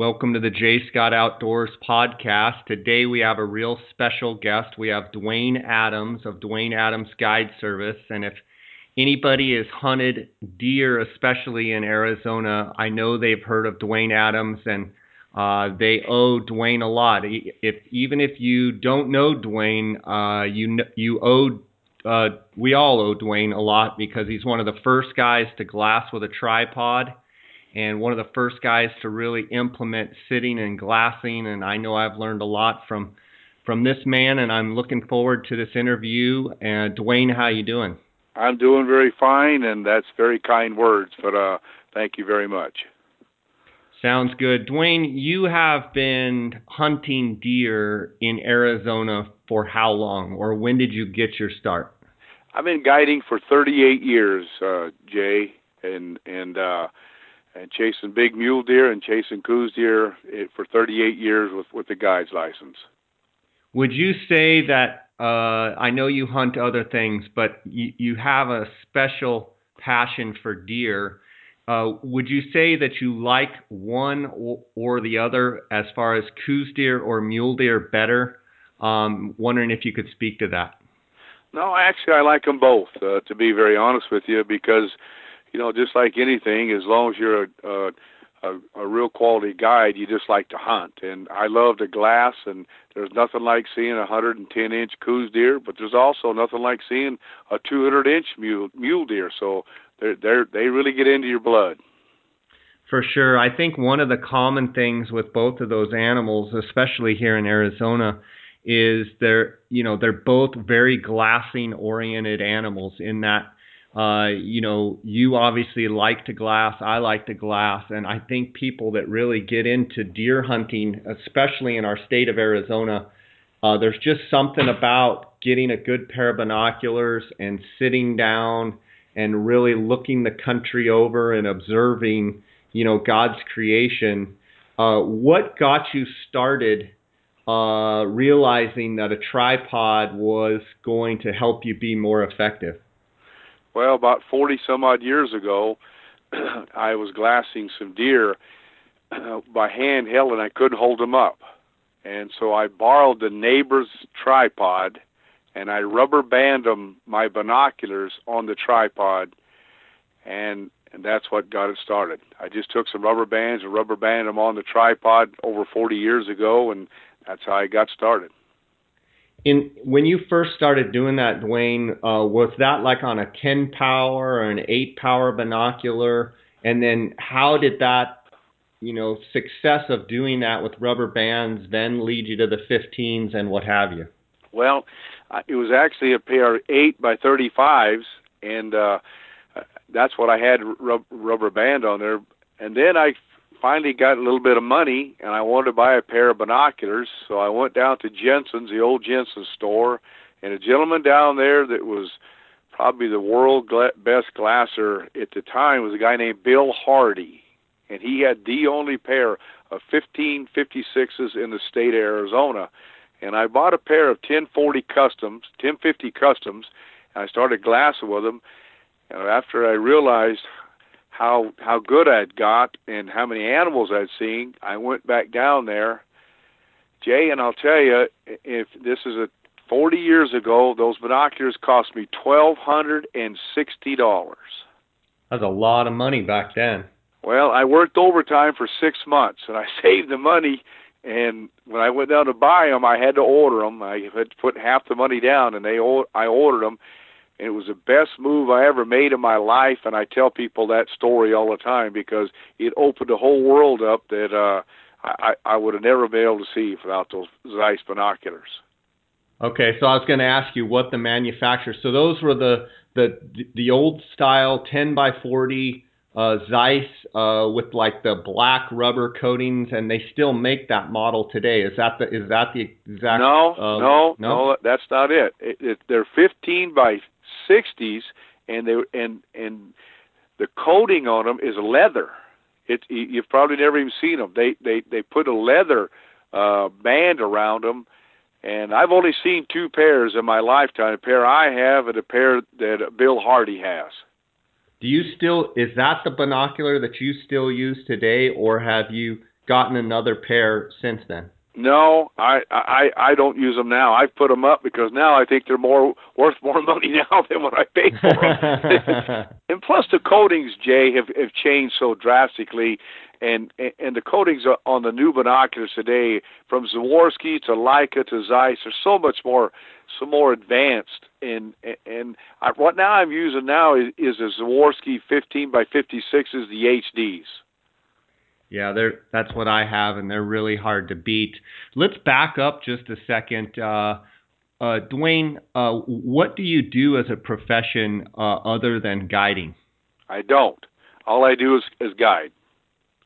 Welcome to the J Scott Outdoors podcast. Today we have a real special guest. We have Duwane Adams of Duwane Adams Guide Service. And if anybody has hunted deer, especially in Arizona, I know they've heard of Duwane Adams and uh, they owe Duwane a lot. If even if you don't know Duwane, uh, you you owe uh, we all owe Duwane a lot because he's one of the first guys to glass with a tripod and one of the first guys to really implement sitting and glassing. And I know I've learned a lot from from this man, and I'm looking forward to this interview. And Duwane, how you doing? I'm doing very fine, and that's very kind words. But uh, thank you very much. Sounds good. Duwane, you have been hunting deer in Arizona for how long, or when did you get your start? I've been guiding for 38 years, uh, Jay, and and uh, and chasing big mule deer and chasing Coues deer eh, for 38 years with with the guide's license. Would you say that uh, I know you hunt other things, but you, you have a special passion for deer? Uh, would you say that you like one or, or, the other as far as Coues deer or mule deer better? Um, wondering if you could speak to that. No, actually, I like them both. Uh, to be very honest with you, because you know, just like anything, as long as you're a, a a, a real quality guide, you just like to hunt. And I love the glass, and there's nothing like seeing a 110 inch Coues deer, but there's also nothing like seeing a 200 inch mule mule deer. So they're they're they really get into your blood. For sure, I think one of the common things with both of those animals, especially here in Arizona, is they're you know they're both very glassing oriented animals in that uh, you know, you obviously like to glass, I like to glass, and I think people that really get into deer hunting, especially in our state of Arizona, uh, there's just something about getting a good pair of binoculars and sitting down and really looking the country over and observing, you know, God's creation. Uh, what got you started uh, realizing that a tripod was going to help you be more effective? Well, about 40 some odd years ago, I was glassing some deer by hand held and I couldn't hold them up. And so I borrowed the neighbor's tripod and I rubber band them my binoculars on the tripod and and that's what got it started. I just took some rubber bands and rubber banded them on the tripod over 40 years ago and that's how I got started in when you first started doing that, Duwane, uh, was that like on a 10 power or an 8 power binocular? And then how did that, you know, success of doing that with rubber bands then lead you to the 15s and what have you? Well, it was actually a pair of 8 by 35s, and uh, that's what I had rub- rubber band on there. And then I finally got a little bit of money and I wanted to buy a pair of binoculars, so I went down to Jensen's, the old Jensen store, and a gentleman down there that was probably the world gla- best glasser at the time was a guy named Bill Hardy, and he had the only pair of 1556s in the state of Arizona. And I bought a pair of 1040 customs, 1050 customs, and I started glassing with them. And after I realized how how good I'd got and how many animals I'd seen, I went back down there, Jay, and I'll tell you, if this is a 40 years ago, those binoculars cost me twelve hundred and sixty dollars. That's a lot of money back then. Well, I worked overtime for six months, and I saved the money. And when I went down to buy them, I had to order them. I had to put half the money down, and they I ordered them and it was the best move I ever made in my life. And I tell people that story all the time because it opened a whole world up that uh, I, I would have never been able to see without those Zeiss binoculars. Okay, so I was going to ask you what the manufacturer. So those were the the the old style 10 by 40 uh, Zeiss uh, with like the black rubber coatings, and they still make that model today. Is that the is that the exact? No, uh, no, no, no, that's not it. it, it they're 15 by 60s, and they and and the coating on them is leather. It you've probably never even seen them. They they they put a leather uh, band around them, and I've only seen two pairs in my lifetime. A pair I have, and a pair that Bill Hardy has. Do you still is that the binocular that you still use today, or have you gotten another pair since then? No, I I I don't use them now. I've put them up because now I think they're more worth more money now than what I paid for them. and plus, the coatings, Jay, have have changed so drastically, and and the coatings on the new binoculars today, from Swarovski to Leica to Zeiss, are so much more so more advanced. And and I, what now I'm using now is, is a Swarovski 15 by 56 is the HDs. Yeah, they're that's what I have, and they're really hard to beat. Let's back up just a second. Uh, uh, Duwane, uh, what do you do as a profession uh, other than guiding? I don't. All I do is, is guide.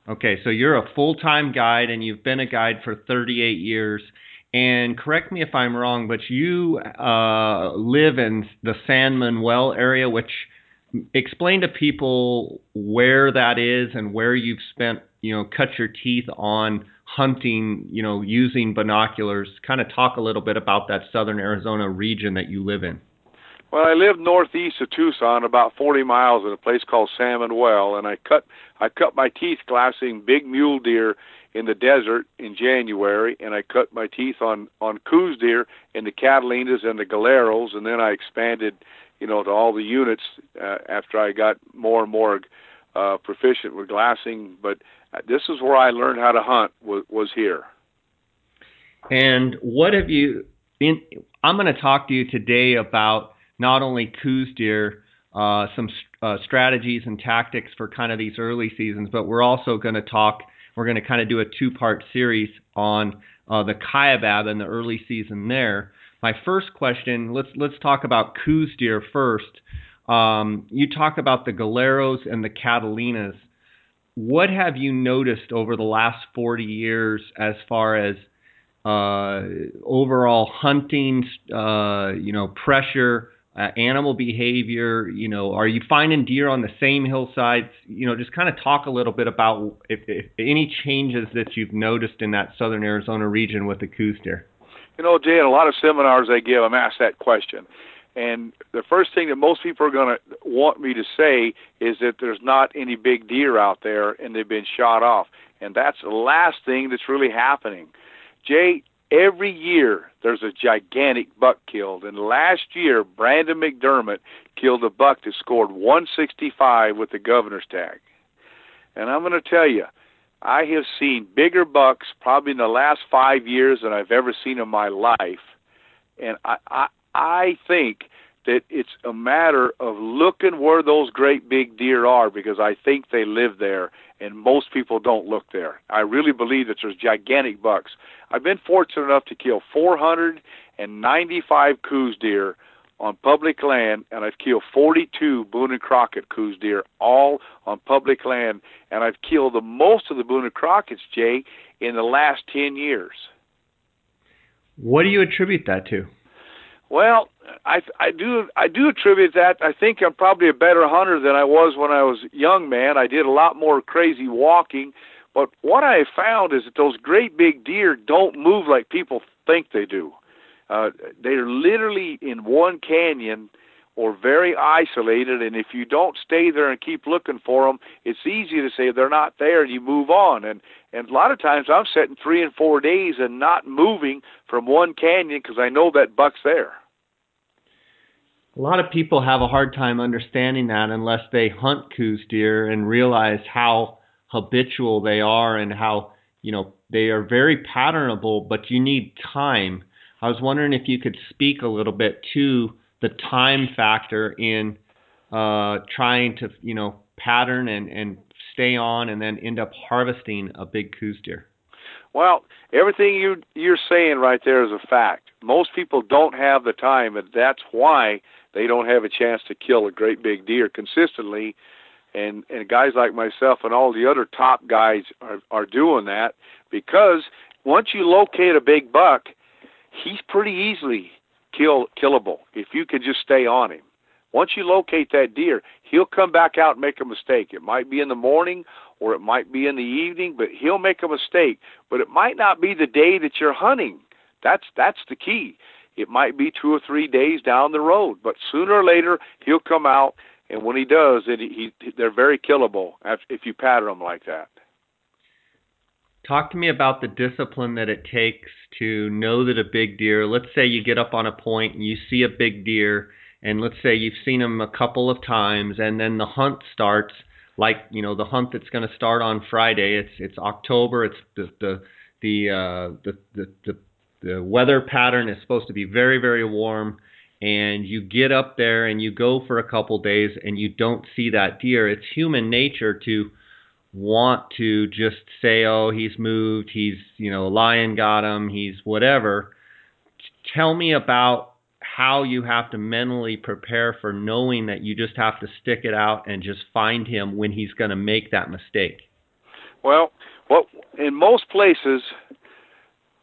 Okay, so you're a full time guide, and you've been a guide for 38 years. And correct me if I'm wrong, but you uh, live in the San Manuel area, which explain to people where that is and where you've spent you know, cut your teeth on hunting, you know, using binoculars. Kind of talk a little bit about that southern Arizona region that you live in. Well, I live northeast of Tucson, about 40 miles, in a place called San Manuel, and I cut I cut my teeth glassing big mule deer in the desert in January, and I cut my teeth on on Coues deer in the Catalinas and the Galiuros, and then I expanded, you know, to all the units uh, after I got more and more uh, proficient with glassing. But this is where I learned how to hunt was, was here. And what have you? I'm going to talk to you today about not only Coues deer, uh, some uh, strategies and tactics for kind of these early seasons, but we're also going to talk. We're going to kind of do a two-part series on uh, the Kaibab and the early season there. My first question, let's let's talk about Coues deer first. Um, you talk about the Galiuros and the Catalinas what have you noticed over the last 40 years as far as uh, overall hunting, uh, you know, pressure, uh, animal behavior? You know, are you finding deer on the same hillsides? You know, just kind of talk a little bit about if, if any changes that you've noticed in that southern Arizona region with the Coues deer. You know, Jay, in a lot of seminars I give, I'm asked that question. And the first thing that most people are going to want me to say is that there's not any big deer out there and they've been shot off. And that's the last thing that's really happening. Jay, every year there's a gigantic buck killed. And last year, Brandon McDermott killed a buck that scored 165 with the governor's tag. And I'm going to tell you, I have seen bigger bucks probably in the last five years than I've ever seen in my life. And I, I, I think that it's a matter of looking where those great big deer are because I think they live there and most people don't look there. I really believe that there's gigantic bucks. I've been fortunate enough to kill 495 Coues deer on public land and I've killed 42 Boone and Crockett Coues deer all on public land and I've killed the most of the Boone and Crockett's Jay in the last 10 years. What do you attribute that to? Well, I I do I do attribute that. I think I'm probably a better hunter than I was when I was a young man. I did a lot more crazy walking, but what I found is that those great big deer don't move like people think they do. Uh, they're literally in one canyon or very isolated, and if you don't stay there and keep looking for them, it's easy to say they're not there and you move on. And and a lot of times I'm sitting three and four days and not moving from one canyon because I know that buck's there. A lot of people have a hard time understanding that unless they hunt Coues deer and realize how habitual they are and how you know they are very patternable, but you need time. I was wondering if you could speak a little bit to the time factor in uh, trying to you know pattern and and stay on and then end up harvesting a big Coues deer? Well, everything you you're saying right there is a fact. Most people don't have the time, and that's why they don't have a chance to kill a great big deer consistently. And and guys like myself and all the other top guys are are doing that because once you locate a big buck, he's pretty easily kill killable if you can just stay on him. Once you locate that deer, he'll come back out and make a mistake. It might be in the morning or it might be in the evening, but he'll make a mistake. But it might not be the day that you're hunting. That's that's the key. It might be two or three days down the road, but sooner or later he'll come out, and when he does, it, he, they're very killable if you pattern them like that. Talk to me about the discipline that it takes to know that a big deer, let's say you get up on a point and you see a big deer, and let's say you've seen him a couple of times, and then the hunt starts, like, you know, the hunt that's going to start on Friday. It's it's October, it's the the the, uh, the, the, the, the weather pattern is supposed to be very, very warm and you get up there and you go for a couple days and you don't see that deer, it's human nature to want to just say, oh, he's moved, he's, you know, a lion got him, he's whatever. Tell me about how you have to mentally prepare for knowing that you just have to stick it out and just find him when he's going to make that mistake. Well, what in most places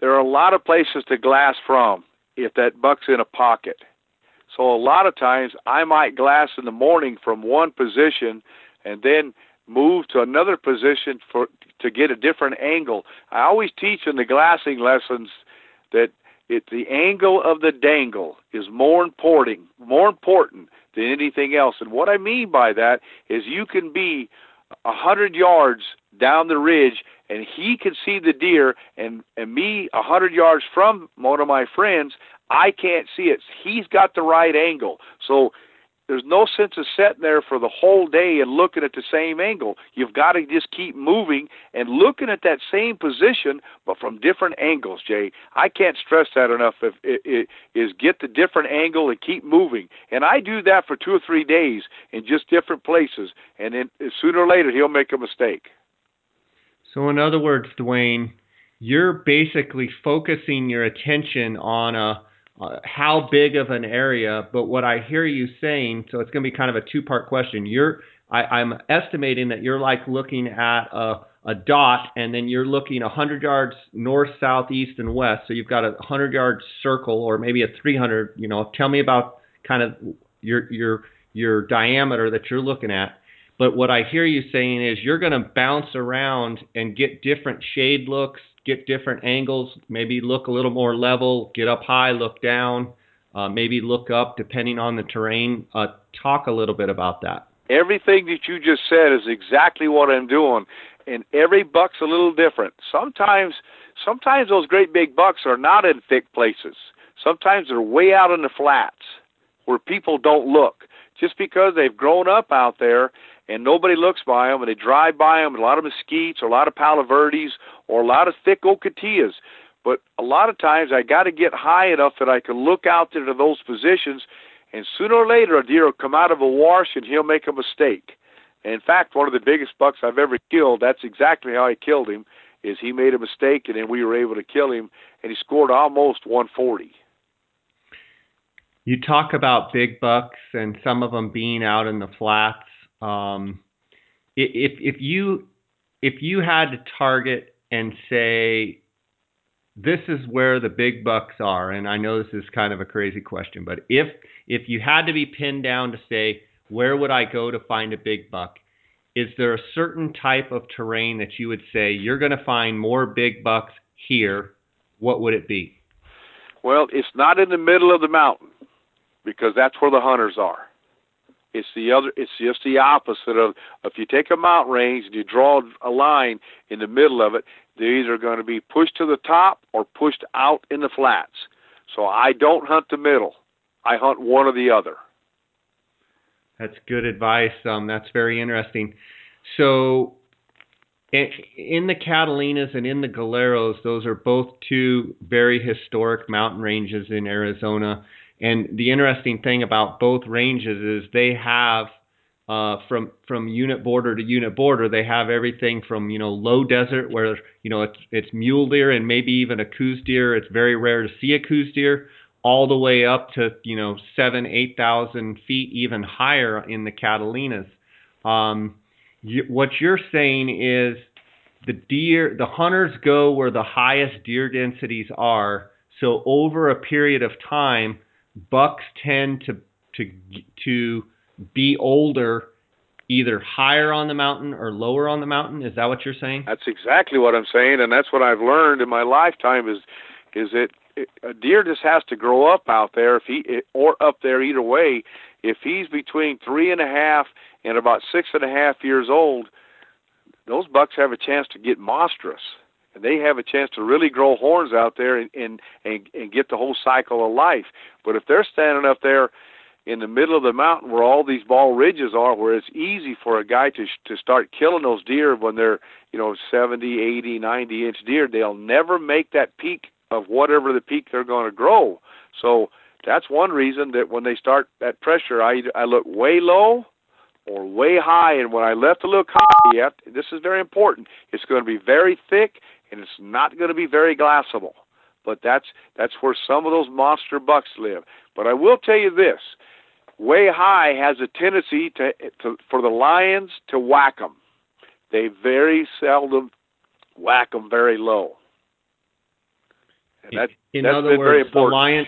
there are a lot of places to glass from if that buck's in a pocket. So a lot of times I might glass in the morning from one position and then move to another position for to get a different angle. I always teach in the glassing lessons that it the angle of the dangle is more important more important than anything else. And what I mean by that is you can be a hundred yards down the ridge and he can see the deer and and me a hundred yards from one of my friends i can't see it he's got the right angle so there's no sense of sitting there for the whole day and looking at the same angle. You've got to just keep moving and looking at that same position, but from different angles, Jay. I can't stress that enough. If it, it is get the different angle and keep moving, and I do that for two or three days in just different places, and then sooner or later he'll make a mistake. So, in other words, Duwane, you're basically focusing your attention on a how big of an area, but what I hear you saying, so it's going to be kind of a two-part question. You're, I, I'm estimating that you're like looking at a, a dot, and then you're looking 100 yards north, south, east, and west. So you've got a 100-yard circle, or maybe a 300. You know, tell me about kind of your your your diameter that you're looking at. But what I hear you saying is you're going to bounce around and get different shade looks, get different angles, maybe look a little more level, get up high, look down, uh, maybe look up depending on the terrain. Uh, talk a little bit about that. Everything that you just said is exactly what I'm doing, and every buck's a little different. Sometimes, sometimes those great big bucks are not in thick places. Sometimes they're way out in the flats where people don't look. Just because they've grown up out there and nobody looks by them, and they drive by them, a lot of mesquites, or a lot of palo verdes, or a lot of thick ocotillas. But a lot of times I got to get high enough that I can look out into those positions, and sooner or later a deer will come out of a wash and he'll make a mistake. And in fact, one of the biggest bucks I've ever killed, that's exactly how I killed him, is he made a mistake and then we were able to kill him, and he scored almost 140. You talk about big bucks and some of them being out in the flats. Um, if if you if you had to target and say this is where the big bucks are, and I know this is kind of a crazy question, but if if you had to be pinned down to say where would I go to find a big buck, is there a certain type of terrain that you would say you're going to find more big bucks here? What would it be? Well, it's not in the middle of the mountain because that's where the hunters are. It's the other. It's just the opposite of if you take a mountain range and you draw a line in the middle of it, they're either going to be pushed to the top or pushed out in the flats. So I don't hunt the middle. I hunt one or the other. That's good advice. Um, that's very interesting. So, in the Catalinas and in the Galiuros, those are both two very historic mountain ranges in Arizona. And the interesting thing about both ranges is they have uh, from from unit border to unit border, they have everything from you know low desert where you know it's it's mule deer and maybe even a Coues deer. It's very rare to see a Coues deer, all the way up to you know seven eight thousand feet, even higher in the Catalinas. Um, what you're saying is the deer, the hunters go where the highest deer densities are. So over a period of time, bucks tend to to to be older either higher on the mountain or lower on the mountain. Is that what you're saying? That's exactly what i'm saying and that's what i've learned in my lifetime is is it a deer just has to grow up out there if he or up there either way. If he's between three and a half and about six and a half years old those bucks have a chance to get monstrous and they have a chance to really grow horns out there and and and, and get the whole cycle of life. But if they're standing up there in the middle of the mountain where all these ball ridges are, where it's easy for a guy to to start killing those deer when they're you know 70, 80, 90 inch deer, they'll never make that peak of whatever the peak they're going to grow. So that's one reason that when they start that pressure, I I look way low or way high, and when I left look high, yet this is very important. It's going to be very thick, and it's not going to be very glassable. But that's that's where some of those monster bucks live. But I will tell you this: way high has a tendency to, to for the lions to whack them. They very seldom whack them very low. And that, in other words, the lion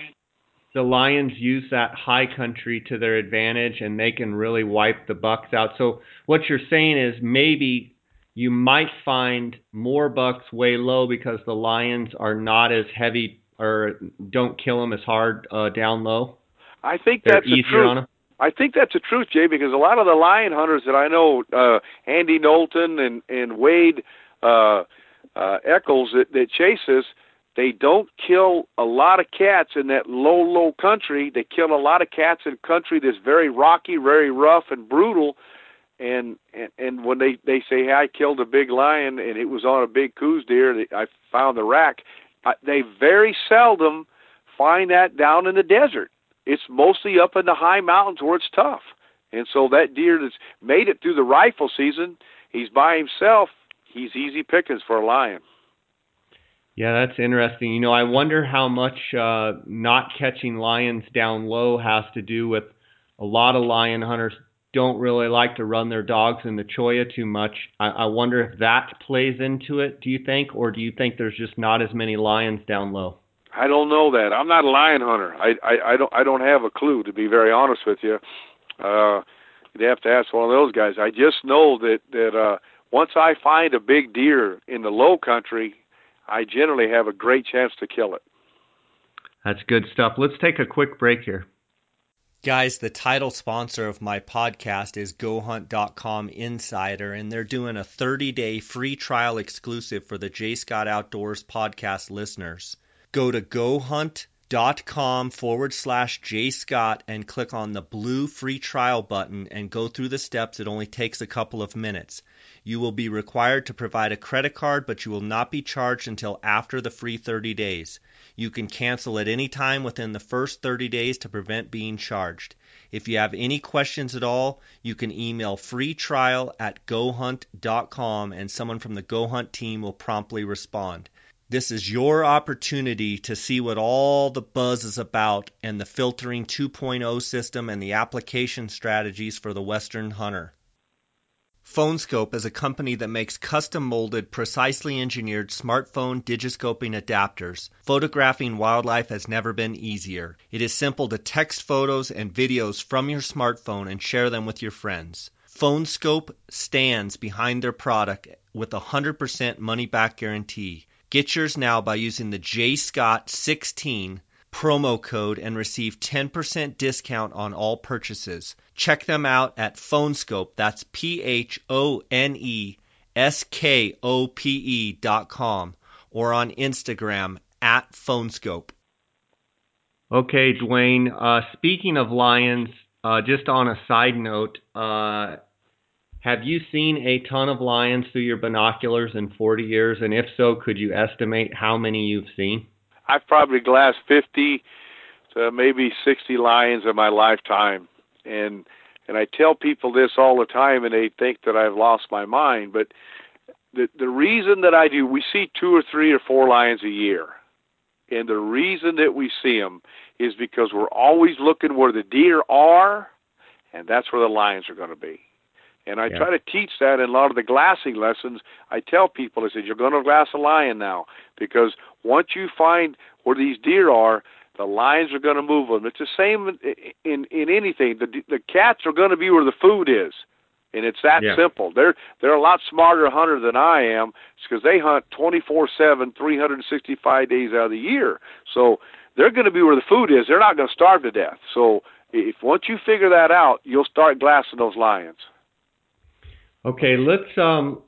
the lions use that high country to their advantage and they can really wipe the bucks out. So what you're saying is maybe you might find more bucks way low because the lions are not as heavy or don't kill them as hard uh, down low. I think They're that's the truth. I think that's the truth, Jay, because a lot of the lion hunters that I know, uh, Andy Knowlton and and Wade uh, uh, Eccles that, that chases, they don't kill a lot of cats in that low, low country. They kill a lot of cats in country that's very rocky, very rough and brutal. And and, and when they they say, "Hey, I killed a big lion and it was on a big Coues deer," that I found the rack. They very seldom find that down in the desert. It's mostly up in the high mountains where it's tough. And so that deer that's made it through the rifle season, he's by himself. He's easy pickings for a lion. Yeah, that's interesting. You know, I wonder how much uh, not catching lions down low has to do with a lot of lion hunters don't really like to run their dogs in the cholla too much. I, I wonder if that plays into it. Do you think, or do you think there's just not as many lions down low? I don't know that. I'm not a lion hunter. I I, I don't I don't have a clue to be very honest with you. Uh, you'd have to ask one of those guys. I just know that that uh, once I find a big deer in the low country, I generally have a great chance to kill it. That's good stuff. Let's take a quick break here. Guys, the title sponsor of my podcast is GoHunt.com Insider, and they're doing a 30 day free trial exclusive for the J Scott Outdoors podcast listeners. Go to GoHunt.com forward slash J Scott and click on the blue free trial button and go through the steps. It only takes a couple of minutes. You will be required to provide a credit card, but you will not be charged until after the free 30 days. You can cancel at any time within the first 30 days to prevent being charged. If you have any questions at all, you can email freetrial at gohunt.com and someone from the Go Hunt team will promptly respond. This is your opportunity to see what all the buzz is about and the filtering 2.0 system and the application strategies for the Western hunter. PhoneSkope is a company that makes custom molded, precisely engineered smartphone digiscoping adapters. Photographing wildlife has never been easier. It is simple to text photos and videos from your smartphone and share them with your friends. PhoneSkope stands behind their product with a 100% money back guarantee. Get yours now by using the JScott16 promo code and receive 10% discount on all purchases. Check them out at Phoneskope. That's P H O N E S K O P E dot com or on Instagram at Phoneskope. Okay, Duwane. Uh, speaking of lions, uh, just on a side note, uh, have you seen a ton of lions through your binoculars in 40 years? And if so, could you estimate how many you've seen? I've probably glassed 50 to maybe 60 lions in my lifetime, and and I tell people this all the time, and they think that I've lost my mind. But the the reason that I do, we see two or three or four lions a year, and the reason that we see them is because we're always looking where the deer are, and that's where the lions are going to be. And I yeah. try to teach that in a lot of the glassing lessons. I tell people, I said, you're going to glass a lion now because once you find where these deer are, the lions are going to move them. It's the same in in anything. The the cats are going to be where the food is, and it's that yeah. simple. They're they're a lot smarter hunter than I am because they hunt 24/7, 365 days out of the year. So they're going to be where the food is. They're not going to starve to death. So if once you figure that out, you'll start glassing those lions. Okay, let's um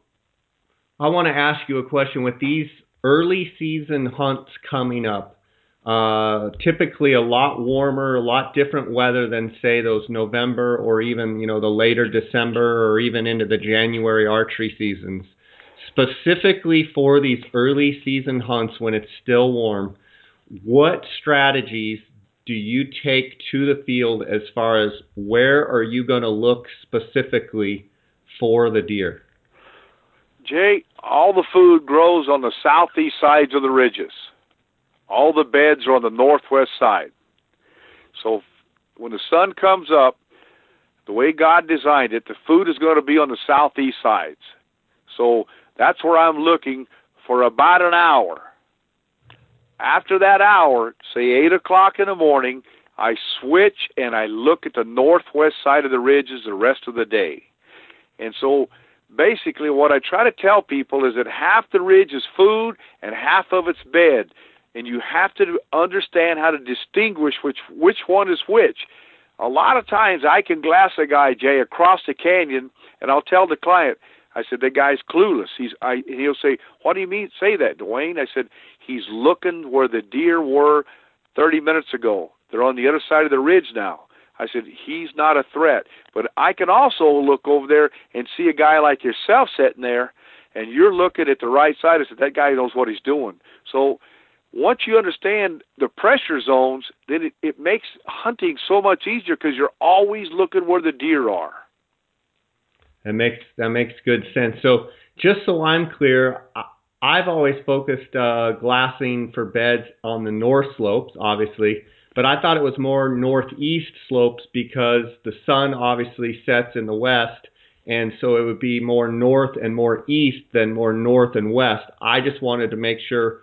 I want to ask you a question with these early season hunts coming up, uh, typically a lot warmer, a lot different weather than say those November or even you know the later December or even into the January archery seasons. Specifically for these early season hunts when it's still warm, what strategies do you take to the field as far as where are you going to look specifically for the deer? Jay, all the food grows on the southeast sides of the ridges. All the beds are on the northwest side. So when the sun comes up, the way God designed it, the food is going to be on the southeast sides. So that's where I'm looking for about an hour. After that hour, say 8 o'clock in the morning, I switch and I look at the northwest side of the ridges the rest of the day. And so basically, what I try to tell people is that half the ridge is food and half of it's bed and you have to understand how to distinguish which which one is which. A lot of times I can glass a guy, Jay, across the canyon, and I'll tell the client, I said the guy's clueless. He's I he'll say, "What do you mean say that, Duwane?" I said, "He's looking where the deer were 30 minutes ago. They're on the other side of the ridge now." I said, "He's not a threat." But I can also look over there and see a guy like yourself sitting there, and you're looking at the right side. I said, "That guy knows what he's doing." So once you understand the pressure zones, then it, it makes hunting so much easier because you're always looking where the deer are. That makes that makes good sense. So just so I'm clear, I've always focused uh, glassing for beds on the north slopes, obviously, but I thought it was more northeast slopes because the sun obviously sets in the west, and so it would be more north and more east than more north and west. I just wanted to make sure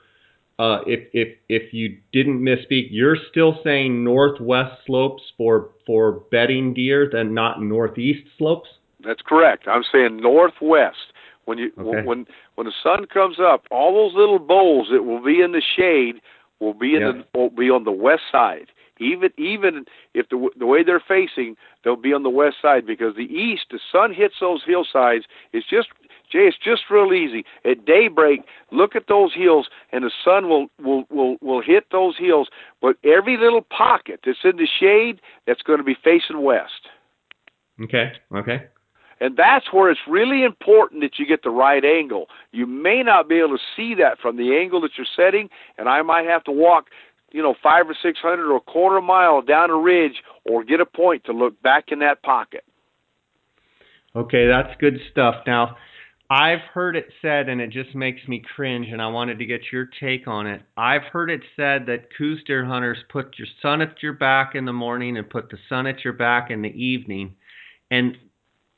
uh, if if if you didn't misspeak, you're still saying northwest slopes for for bedding deer, then not northeast slopes. That's correct. I'm saying northwest. When you okay. when when the sun comes up, all those little bowls that will be in the shade will be in the will be on the west side. Even even if the the way they're facing, they'll be on the west side because the east, the sun hits those hillsides. It's just Jay, it's just real easy. At daybreak, look at those hills, and the sun will will will will hit those hills. But every little pocket that's in the shade, that's going to be facing west. Okay. Okay. And that's where it's really important that you get the right angle. You may not be able to see that from the angle that you're setting, and I might have to walk, you know, five or six hundred or a quarter mile down a ridge or get a point to look back in that pocket. Okay, that's good stuff. Now, I've heard it said, and it just makes me cringe, and I wanted to get your take on it. I've heard it said that Coues deer hunters put your sun at your back in the morning and put the sun at your back in the evening. And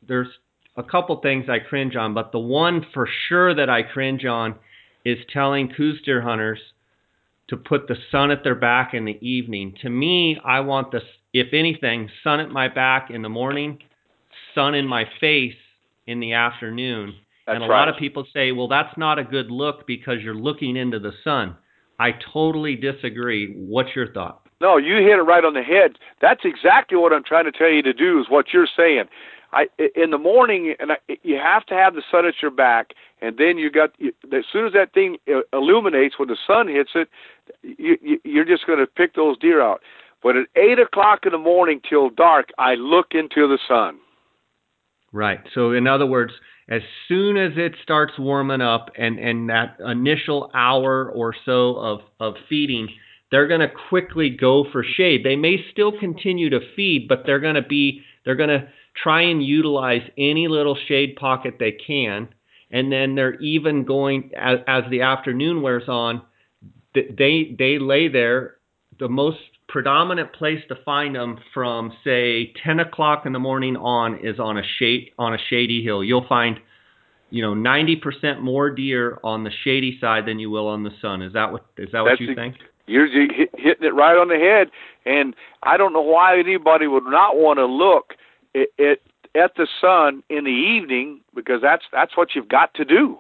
there's a couple things I cringe on, but the one for sure that I cringe on is telling Coues deer hunters to put the sun at their back in the evening. To me, I want the, if anything, sun at my back in the morning, sun in my face in the afternoon that's and a right. lot of people say, well, that's not a good look because you're looking into the sun. I totally disagree. What's your thought? No, you hit it right on the head. That's exactly what I'm trying to tell you to do. Is what you're saying. I in the morning, and I, you have to have the sun at your back, and then you got as soon as that thing uh, illuminates when the sun hits it, you, you, you're just going to pick those deer out. But at eight o'clock in the morning till dark, I look into the sun. Right. So in other words, as soon as it starts warming up and, and that initial hour or so of, of feeding, they're going to quickly go for shade. They may still continue to feed, but they're to be they're going to try and utilize any little shade pocket they can. And then they're even going as, as the afternoon wears on, they they lay there. The most predominant place to find them from say 10 o'clock in the morning on is on a shade on a shady hill. You'll find you know 90% more deer on the shady side than you will on the sun. Is that what is that what you think? You're hitting it right on the head, and I don't know why anybody would not want to look at, at at the sun in the evening because that's that's what you've got to do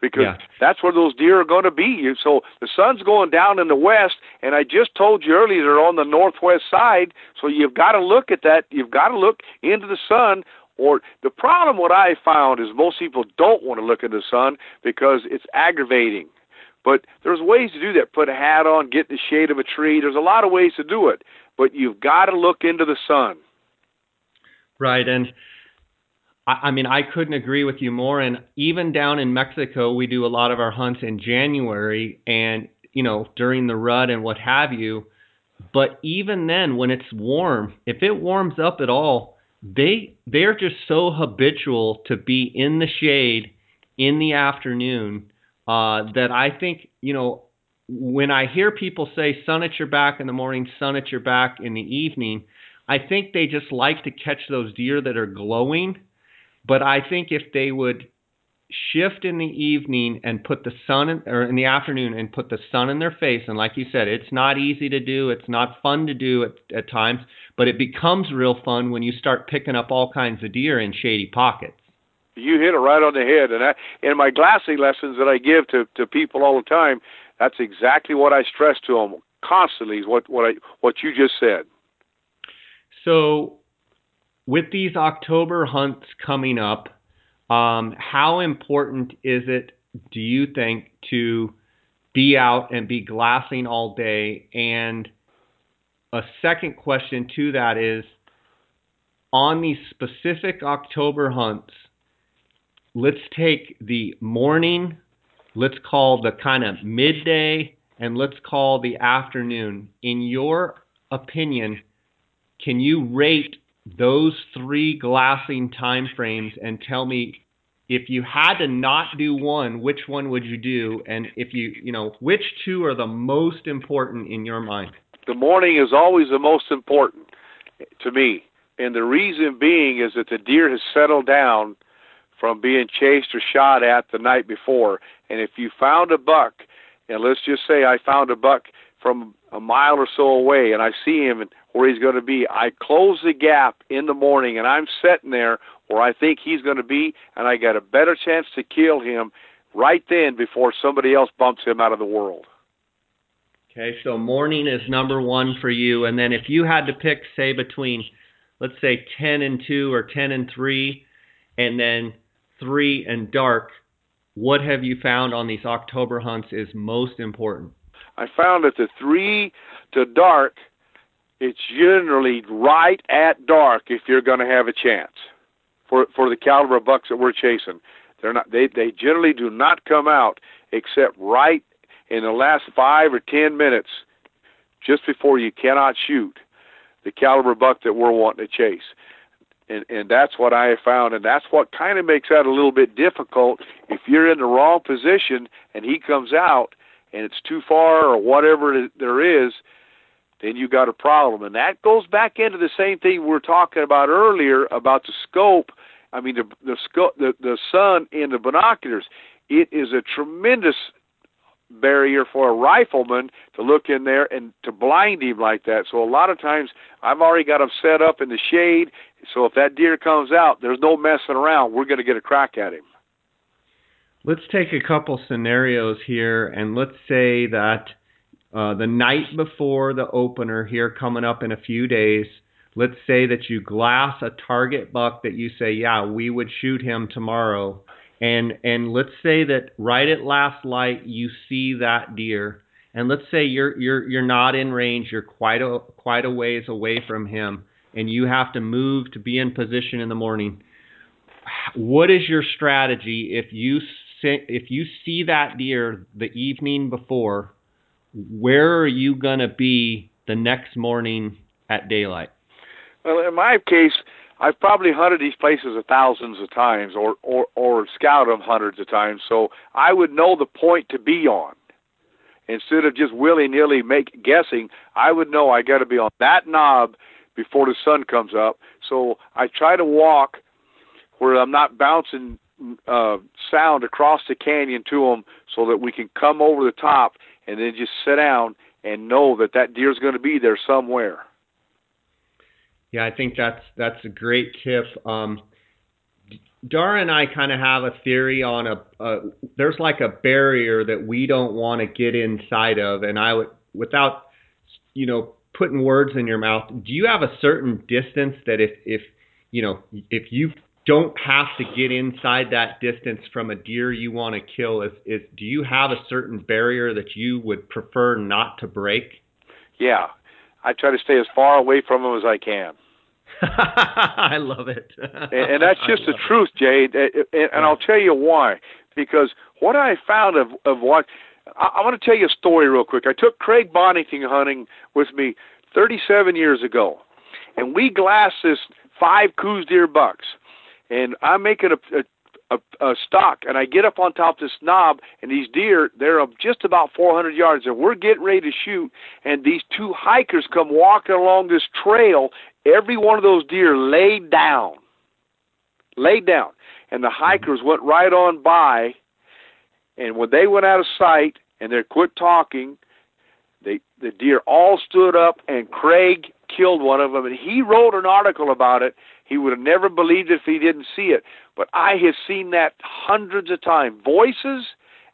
because yeah. that's where those deer are going to be. So the sun's going down in the west, and I just told you earlier they're on the northwest side. So you've got to look at that. You've got to look into the sun. Or the problem, what I found is most people don't want to look at the sun because it's aggravating. But there's ways to do that. Put a hat on, get in the shade of a tree. There's a lot of ways to do it, but you've got to look into the sun. Right, and I, I mean I couldn't agree with you more. And even down in Mexico, we do a lot of our hunts in January, and you know during the rut and what have you. But even then, when it's warm, if it warms up at all, they they're just so habitual to be in the shade in the afternoon uh, that I think you know when I hear people say sun at your back in the morning, sun at your back in the evening, I think they just like to catch those deer that are glowing. But I think if they would shift in the evening and put the sun in, or in the afternoon and put the sun in their face and like you said it's not easy to do it's not fun to do at, at times but it becomes real fun when you start picking up all kinds of deer in shady pockets you hit it right on the head and I, in my glassing lessons that I give to to people all the time that's exactly what I stress to them constantly is what what I what you just said so with these October hunts coming up um, how important is it, do you think, to be out and be glassing all day? And a second question to that is on these specific October hunts, let's take the morning, let's call the kind of midday, and let's call the afternoon. In your opinion, can you rate those three glassing time frames and tell me if you had to not do one, which one would you do? And if you, you know, which two are the most important in your mind? The morning is always the most important to me. And the reason being is that the deer has settled down from being chased or shot at the night before. And if you found a buck, and let's just say I found a buck from a mile or so away and I see him where he's going to be. I close the gap in the morning and I'm sitting there where I think he's going to be, and I got a better chance to kill him right then before somebody else bumps him out of the world. Okay, so morning is number one for you, and then if you had to pick, say, between, let's say, 10 and 2 or 10 and 3, and then 3 and dark, what have you found on these October hunts is most important? I found that the 3 to dark – it's generally right at dark if you're going to have a chance for for the caliber of bucks that we're chasing. They're not they they generally do not come out except right in the last 5 or 10 minutes just before you cannot shoot the caliber buck that we're wanting to chase. And and that's what I have found and that's what kind of makes that a little bit difficult if you're in the wrong position and he comes out and it's too far or whatever there is then you got a problem. And that goes back into the same thing we were talking about earlier about the scope. I mean, the the scope, the the sun in the binoculars. It is a tremendous barrier for a rifleman to look in there and to blind him like that. So a lot of times I've already got him set up in the shade. So if that deer comes out, there's no messing around. We're going to get a crack at him. Let's take a couple scenarios here, and let's say that uh, the night before the opener here coming up in a few days, let's say that you glass a target buck that you say, yeah, we would shoot him tomorrow. And and let's say that right at last light you see that deer. And let's say you're you're you're not in range, you're quite a quite a ways away from him and you have to move to be in position in the morning. What is your strategy if you see, if you see that deer the evening before where are you going to be the next morning at daylight? Well, in my case, I've probably hunted these places thousands of times, or or or scouted them hundreds of times. So I would know the point to be on. Instead of just willy nilly make guessing, I would know I got to be on that knob before the sun comes up. So I try to walk where I'm not bouncing uh, sound across the canyon to them, so that we can come over the top and then just sit down and know that that deer's going to be there somewhere. Yeah, I think that's that's a great tip. Um, Dara and I kind of have a theory on a, a there's like a barrier that we don't want to get inside of, and I would without you know putting words in your mouth. Do you have a certain distance that if if you know if you don't have to get inside that distance from a deer you want to kill. Is, is do you have a certain barrier that you would prefer not to break? Yeah. I try to stay as far away from them as i can. I love it. And, and that's just the truth jay. And, and i'll tell you why. Because what i found of of what I, I want to tell you a story real quick. I took craig Boddington hunting with me 37 years ago and we glassed this five Coues deer bucks and I'm making a, a, a, a stock, and I get up on top of this knob, and these deer, they're just about 400 yards, and we're getting ready to shoot, and these two hikers come walking along this trail. Every one of those deer laid down, laid down, and the hikers went right on by, and when they went out of sight, and they quit talking, they the deer all stood up, and Craig killed one of them, and he wrote an article about it he would have never believed it if he didn't see it. But I have seen that hundreds of times. Voices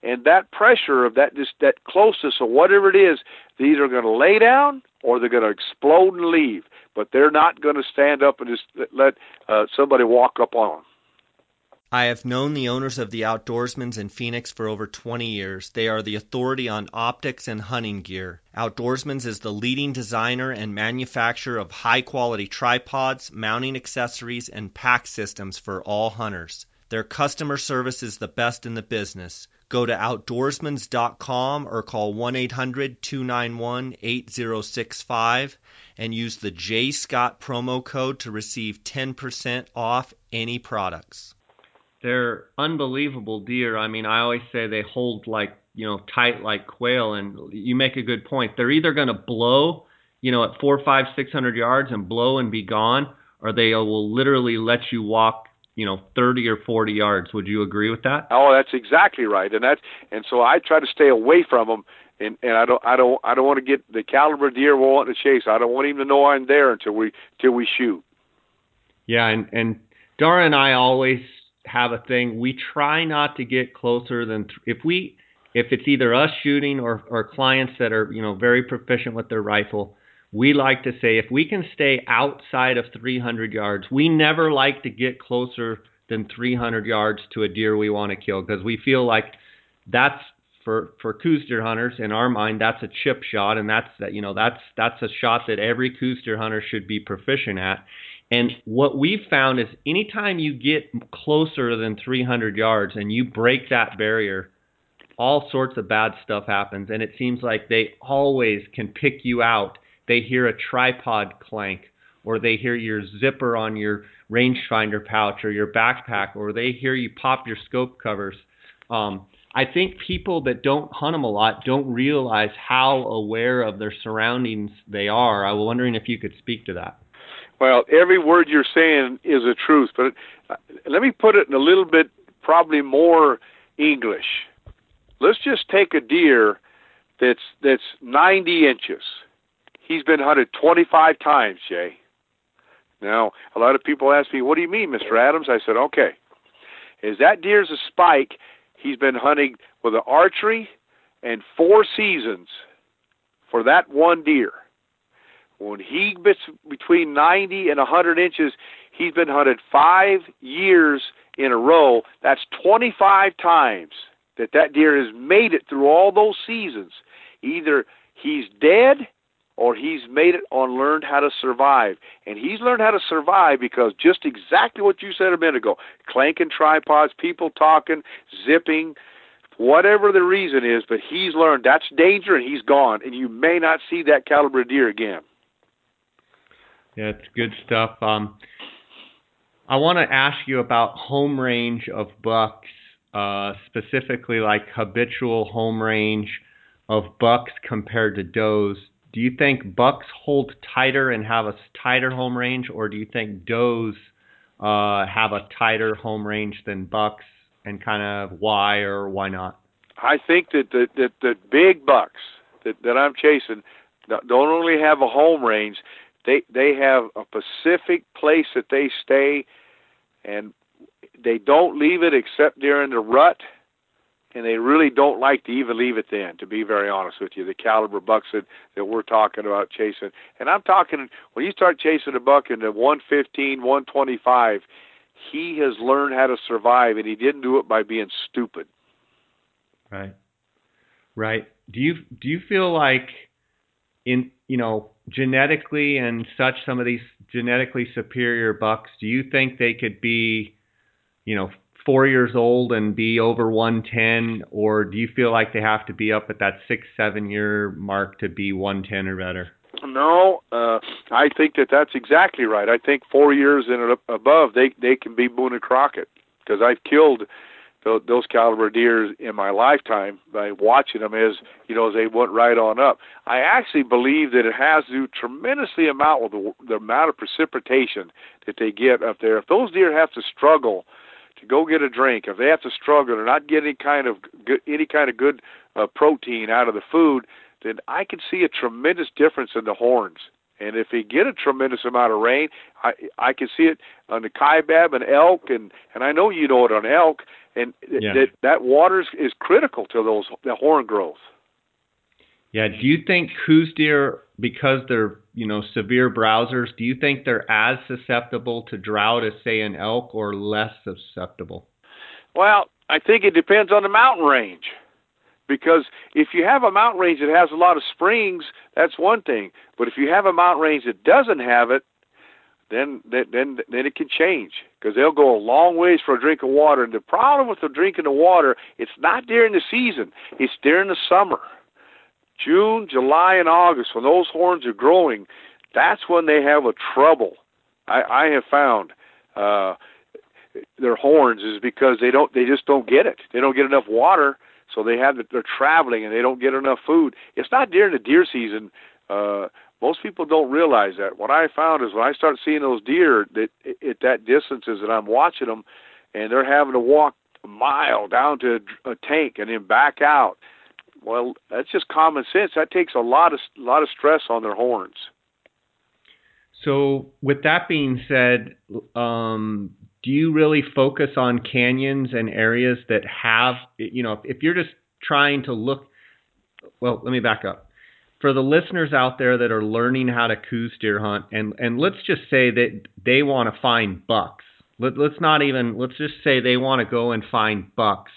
and that pressure of that just that closeness or whatever it is, they're either going to lay down or they're going to explode and leave. But they're not going to stand up and just let uh, somebody walk up on them. I have known the owners of the Outdoorsmans in Phoenix for over 20 years. They are the authority on optics and hunting gear. Outdoorsmans is the leading designer and manufacturer of high quality tripods, mounting accessories, and pack systems for all hunters. Their customer service is the best in the business. Go to outdoorsmans.com or call 1 800 291 8065 and use the J Scott promo code to receive 10% off any products they're unbelievable deer. I mean, I always say they hold like you know tight like quail, and you make a good point. They're either going to blow, you know, at four, five, six hundred yards and blow and be gone, or they will literally let you walk, you know, thirty or forty yards. Would you agree with that? Oh, that's exactly right, and that's and so I try to stay away from them. And, and I don't I don't I don't want to get the caliber deer we want to chase. I don't want him to know I'm there until we till we shoot. Yeah, and and Dara and I always have a thing. We try not to get closer than th- if we if it's either us shooting or or clients that are you know very proficient with their rifle. We like to say if we can stay outside of 300 yards, we never like to get closer than 300 yards to a deer we want to kill because we feel like that's for for Coues deer hunters in our mind that's a chip shot and that's that you know that's that's a shot that every Coues deer hunter should be proficient at and what we've found is anytime you get closer than 300 yards and you break that barrier, all sorts of bad stuff happens. And it seems like they always can pick you out. They hear a tripod clank, or they hear your zipper on your rangefinder pouch or your backpack, or they hear you pop your scope covers. Um, I think people that don't hunt them a lot don't realize how aware of their surroundings they are. I was wondering if you could speak to that. Well, every word you're saying is a truth, but uh, let me put it in a little bit, probably more English. Let's just take a deer that's that's 90 inches. He's been hunted 25 times, Jay. Now, a lot of people ask me, "What do you mean, Mr. Adams?" I said, "Okay, is that deer's a spike? He's been hunting with an archery and four seasons for that one deer." When he gets between 90 and 100 inches, he's been hunted five years in a row. That's 25 times that that deer has made it through all those seasons. Either he's dead or he's made it on learned how to survive. And he's learned how to survive because just exactly what you said a minute ago clanking tripods, people talking, zipping, whatever the reason is, but he's learned that's danger and he's gone. And you may not see that caliber deer again. Yeah, it's good stuff. Um, I want to ask you about home range of bucks, uh, specifically like habitual home range of bucks compared to does. Do you think bucks hold tighter and have a tighter home range, or do you think does uh, have a tighter home range than bucks, and kind of why or why not? I think that the that the big bucks that that I'm chasing don't only have a home range; they they have a specific place that they stay, and they don't leave it except during the rut, and they really don't like to even leave it then. To be very honest with you, the caliber bucks that that we're talking about chasing, and I'm talking when you start chasing a buck in the 115, 125, he has learned how to survive, and he didn't do it by being stupid. Right. Right. Do you do you feel like in you know genetically and such some of these genetically superior bucks do you think they could be you know four years old and be over 110 or do you feel like they have to be up at that six seven year mark to be 110 or better? No uh i think that that's exactly right. I think four years and above they they can be boone and crockett because i've killed those, caliber deer in my lifetime by watching them as you know they went right on up. I actually believe that it has to do tremendously amount with the, the amount of precipitation that they get up there. If those deer have to struggle to go get a drink, if they have to struggle to not get any kind of good, any kind of good uh, protein out of the food, then I can see a tremendous difference in the horns. And if they get a tremendous amount of rain, I I can see it on the kaibab and elk, and and I know you know it on elk, and yeah. that that water is, is critical to those the horn growth. Yeah. Do you think Coues deer, because they're you know severe browsers, do you think they're as susceptible to drought as say an elk, or less susceptible? Well, I think it depends on the mountain range. Because if you have a mountain range that has a lot of springs, that's one thing. But if you have a mountain range that doesn't have it, then then then, it can change because they'll go a long ways for a drink of water. And the problem with the drinking of water, it's not during the season; it's during the summer, June, July, and August when those horns are growing. That's when they have a trouble. I, I have found uh, their horns is because they don't they just don't get it. They don't get enough water, so they have they're traveling and they don't get enough food. It's not during the deer season. Uh, most people don't realize that. What I found is when I start seeing those deer that at that distances that I'm watching them, and they're having to walk a mile down to a tank and then back out. Well, that's just common sense. That takes a lot of a lot of stress on their horns. So, with that being said, um, do you really focus on canyons and areas that have, you know, if you're just trying to look? Well, let me back up for the listeners out there that are learning how to Coues deer hunt, and and let's just say that they want to find bucks. Let, let's not even let's just say they want to go and find bucks.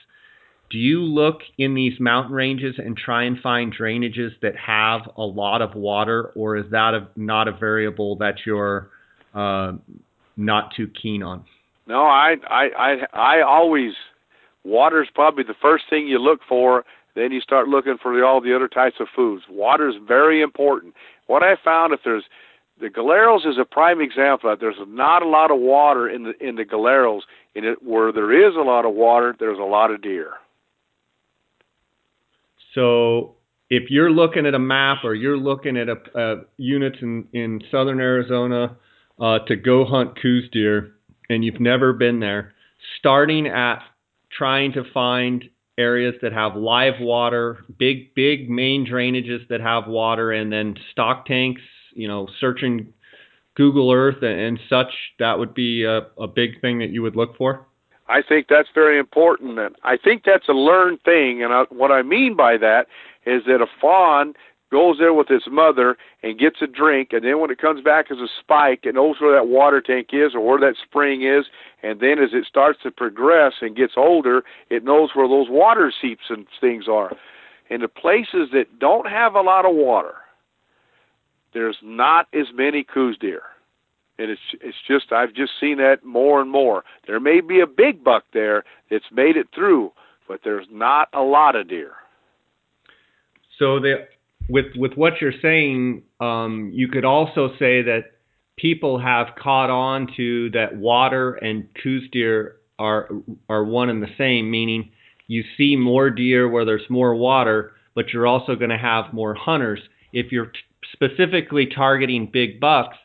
Do you look in these mountain ranges and try and find drainages that have a lot of water, or is that a, not a variable that you're uh, not too keen on? No, I I I, I always water is probably the first thing you look for then you start looking for the, all the other types of foods. Water is very important. What I found, if there's the Galiuros is a prime example. There's not a lot of water in the in the Galiuros. In it, where there is a lot of water, there's a lot of deer. So if you're looking at a map or you're looking at a, a units in in southern Arizona uh, to go hunt Coues deer, and you've never been there, starting at trying to find areas that have live water, big big main drainages that have water, and then stock tanks. You know, searching Google Earth and, such. That would be a, a big thing that you would look for. I think that's very important, and I think that's a learned thing. And I, what I mean by that is that a fawn goes there with his mother and gets a drink, and then when it comes back as a spike, it knows where that water tank is or where that spring is, and then as it starts to progress and gets older, it knows where those water seeps and things are. In the places that don't have a lot of water, there's not as many Coues deer. And it's it's just I've just seen that more and more. There may be a big buck there that's made it through, but there's not a lot of deer. So the with with what you're saying, um, you could also say that people have caught on to that water and Coues deer are are one and the same, meaning you see more deer where there's more water, but you're also going to have more hunters. If you're t- specifically targeting big bucks,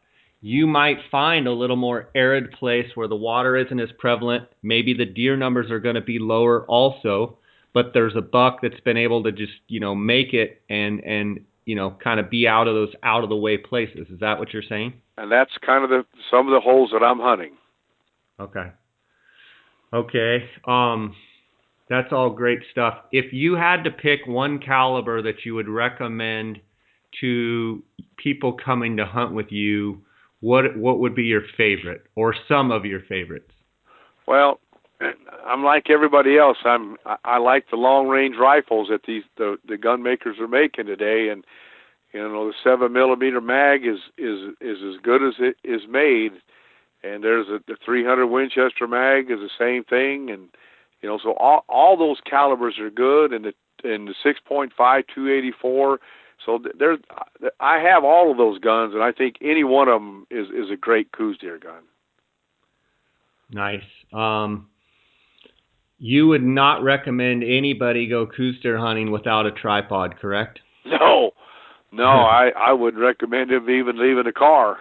you might find a little more arid place where the water isn't as prevalent. Maybe the deer numbers are going to be lower also, but there's a buck that's been able to just you know make it and and you know kind of be out of those out of the way places. Is that what you're saying? And that's kind of the some of the holes that I'm hunting. Okay. Okay. Um that's all great stuff. If you had to pick one caliber that you would recommend to people coming to hunt with you, what what would be your favorite or some of your favorites? Well, I'm like everybody else. I'm I, like the long range rifles that these the the gun makers are making today, and you know the seven millimeter mag is is is as good as it is made, and there's a the 300 Winchester mag is the same thing, and you know so all all those calibers are good, and the and the 6.5 284. So there's I have all of those guns, and I think any one of them is is a great Coues deer gun. Nice. Um, you would not recommend anybody go Coues deer hunting without a tripod, correct? No, no, I I would recommend him even leaving the car.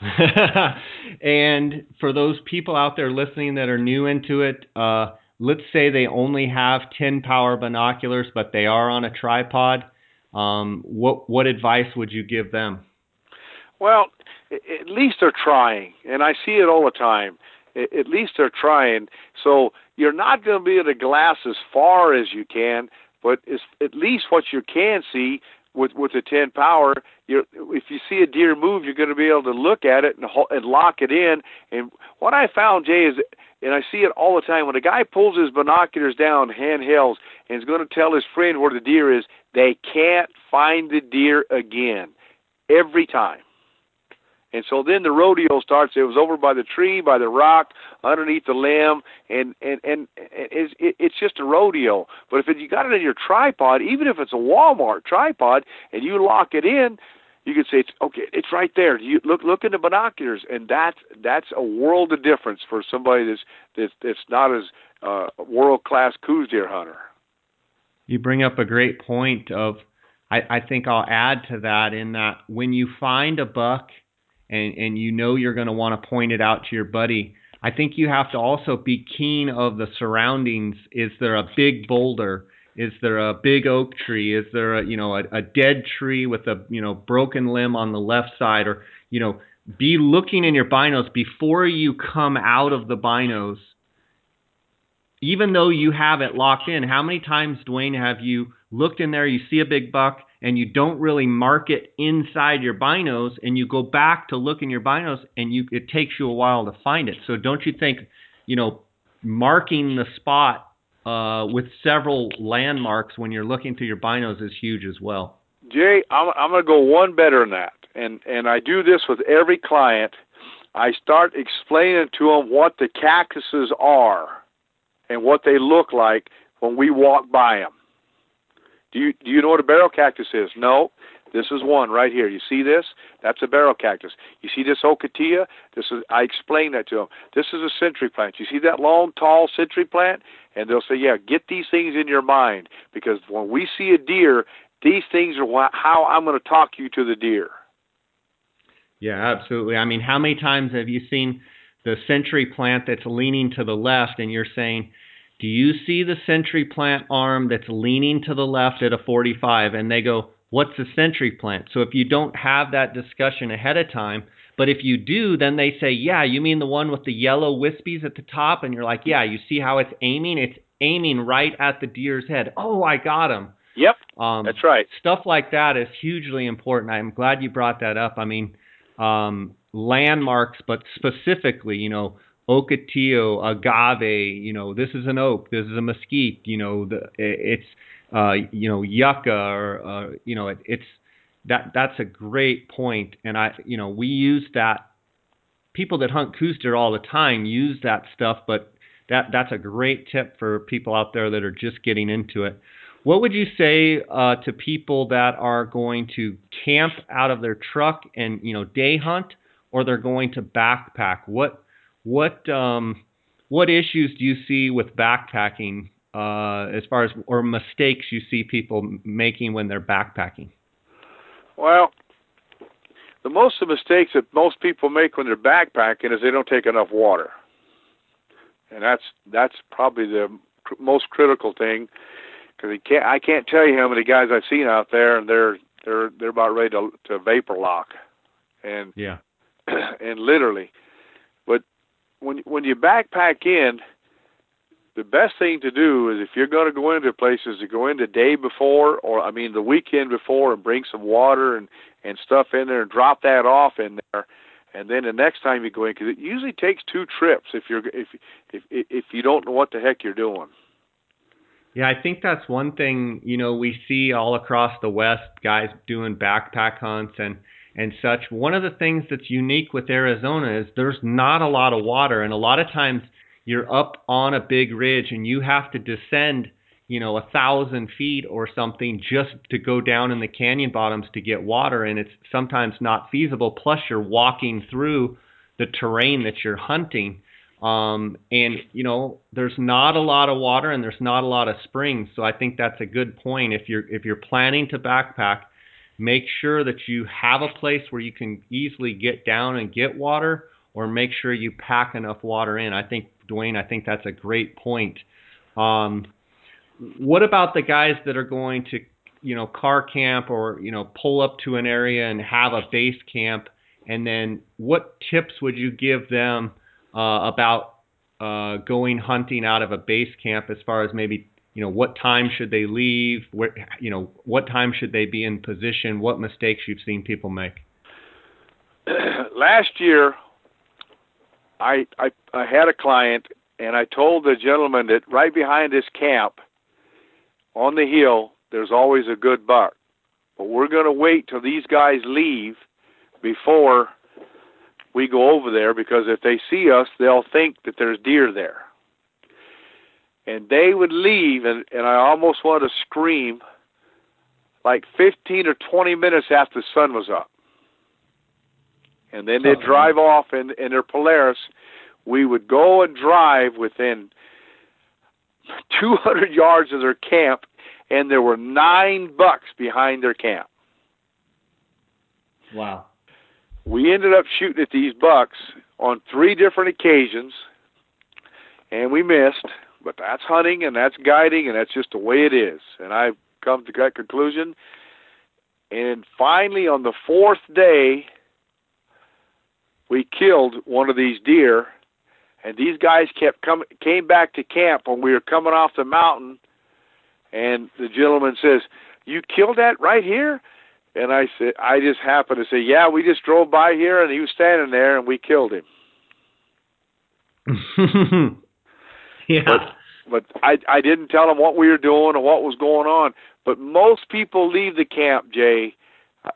and for those people out there listening that are new into it, uh, let's say they only have 10 power binoculars, but they are on a tripod. Um, what what advice would you give them? Well, at least they're trying, and I see it all the time. At least they're trying. So you're not going to be able to glass as far as you can, but at least what you can see with with the 10 power, you if you see a deer move, you're going to be able to look at it and, and lock it in. And what I found, Jay, is and I see it all the time when a guy pulls his binoculars down, handhelds, and is going to tell his friend where the deer is, they can't find the deer again every time. And so then the rodeo starts. It was over by the tree, by the rock, underneath the limb, and and and it's it's just a rodeo. But if you got it in your tripod, even if it's a Walmart tripod, and you lock it in, you can say it's okay. It's right there. You look look in the binoculars, and that's that's a world of difference for somebody that's that's, that's not as uh, world class Coues deer hunter. You bring up a great point. Of I, I think I'll add to that in that when you find a buck and and you know you're going to want to point it out to your buddy. I think you have to also be keen of the surroundings. Is there a big boulder? Is there a big oak tree? Is there a you know a, a dead tree with a you know broken limb on the left side? Or you know be looking in your binos before you come out of the binos. Even though you have it locked in, how many times, Duwane, have you looked in there? You see a big buck, and you don't really mark it inside your binos and you go back to look in your binos and you it takes you a while to find it. So don't you think, you know, marking the spot uh, with several landmarks when you're looking through your binos is huge as well. Jay, I'm I'm going to go one better than that. And and I do this with every client. I start explaining to them what the cactuses are and what they look like when we walk by them. Do you do you know what a barrel cactus is? No. This is one right here. You see this? That's a barrel cactus. You see this ocotillo? This is I explained that to them. This is a century plant. You see that long, tall century plant? And they'll say, "Yeah, get these things in your mind because when we see a deer, these things are how I'm going to talk you to the deer." Yeah, absolutely. I mean, how many times have you seen the century plant that's leaning to the left, and you're saying, do you see the century plant arm that's leaning to the left at a 45? And they go, What's a century plant? So if you don't have that discussion ahead of time, but if you do, then they say, Yeah, you mean the one with the yellow wispies at the top? And you're like, Yeah, you see how it's aiming? It's aiming right at the deer's head. Oh, I got him. Yep. Um, that's right. Stuff like that is hugely important. I'm glad you brought that up. I mean, um, landmarks, but specifically, you know, ocotillo, agave, you know, this is an oak, this is a mesquite, you know, the it's uh, you know, yucca or uh, you know, it, it's that that's a great point and I you know, we use that people that hunt deer all the time use that stuff, but that that's a great tip for people out there that are just getting into it. What would you say uh, to people that are going to camp out of their truck and you know day hunt, or they're going to backpack? What what um, what issues do you see with backpacking uh, as far as or mistakes you see people making when they're backpacking? Well, the most of the mistakes that most people make when they're backpacking is they don't take enough water, and that's that's probably the cr- most critical thing because can't I can't tell you how many guys I've seen out there and they're they're they're about ready to to vapor lock, and yeah, and literally when when you backpack in, the best thing to do is if you're going to go into places to go in the day before or I mean the weekend before and bring some water and and stuff in there and drop that off in there and then the next time you go in, because it usually takes two trips if you're if if if you don't know what the heck you're doing. Yeah, I think that's one thing, you know, we see all across the West guys doing backpack hunts and and such. One of the things that's unique with Arizona is there's not a lot of water and a lot of times you're up on a big ridge and you have to descend, you know, a thousand feet or something just to go down in the canyon bottoms to get water and it's sometimes not feasible. Plus you're walking through the terrain that you're hunting. Um, and you know, there's not a lot of water and there's not a lot of springs, so I think that's a good point. If you're if you're planning to backpack, make sure that you have a place where you can easily get down and get water, or make sure you pack enough water in. I think Duwane, I think that's a great point. Um, what about the guys that are going to, you know, car camp or you know pull up to an area and have a base camp? And then, what tips would you give them? uh, about uh, going hunting out of a base camp as far as maybe you know what time should they leave? Where you know what time should they be in position? What mistakes you've seen people make? Last year I, I i had a client and i told the gentleman that right behind this camp on the hill there's always a good buck. But we're going to wait till these guys leave before we go over there because if they see us, they'll think that there's deer there. And they would leave, and, and I almost wanted to scream like 15 or 20 minutes after the sun was up. And then they'd oh, drive off in, in their Polaris. We would go and drive within 200 yards of their camp, and there were nine bucks behind their camp. Wow we ended up shooting at these bucks on three different occasions, and we missed. But that's hunting and that's guiding, and that's just the way it is. And I've come to that conclusion. And finally, on the fourth day, we killed one of these deer, and these guys kept coming, came back to camp when we were coming off the mountain. And the gentleman says, "You killed that right here?" And I said, I just happened to say, yeah, we just drove by here and he was standing there and we killed him. yeah. But, but I I didn't tell them what we were doing or what was going on. But most people leave the camp, Jay, uh,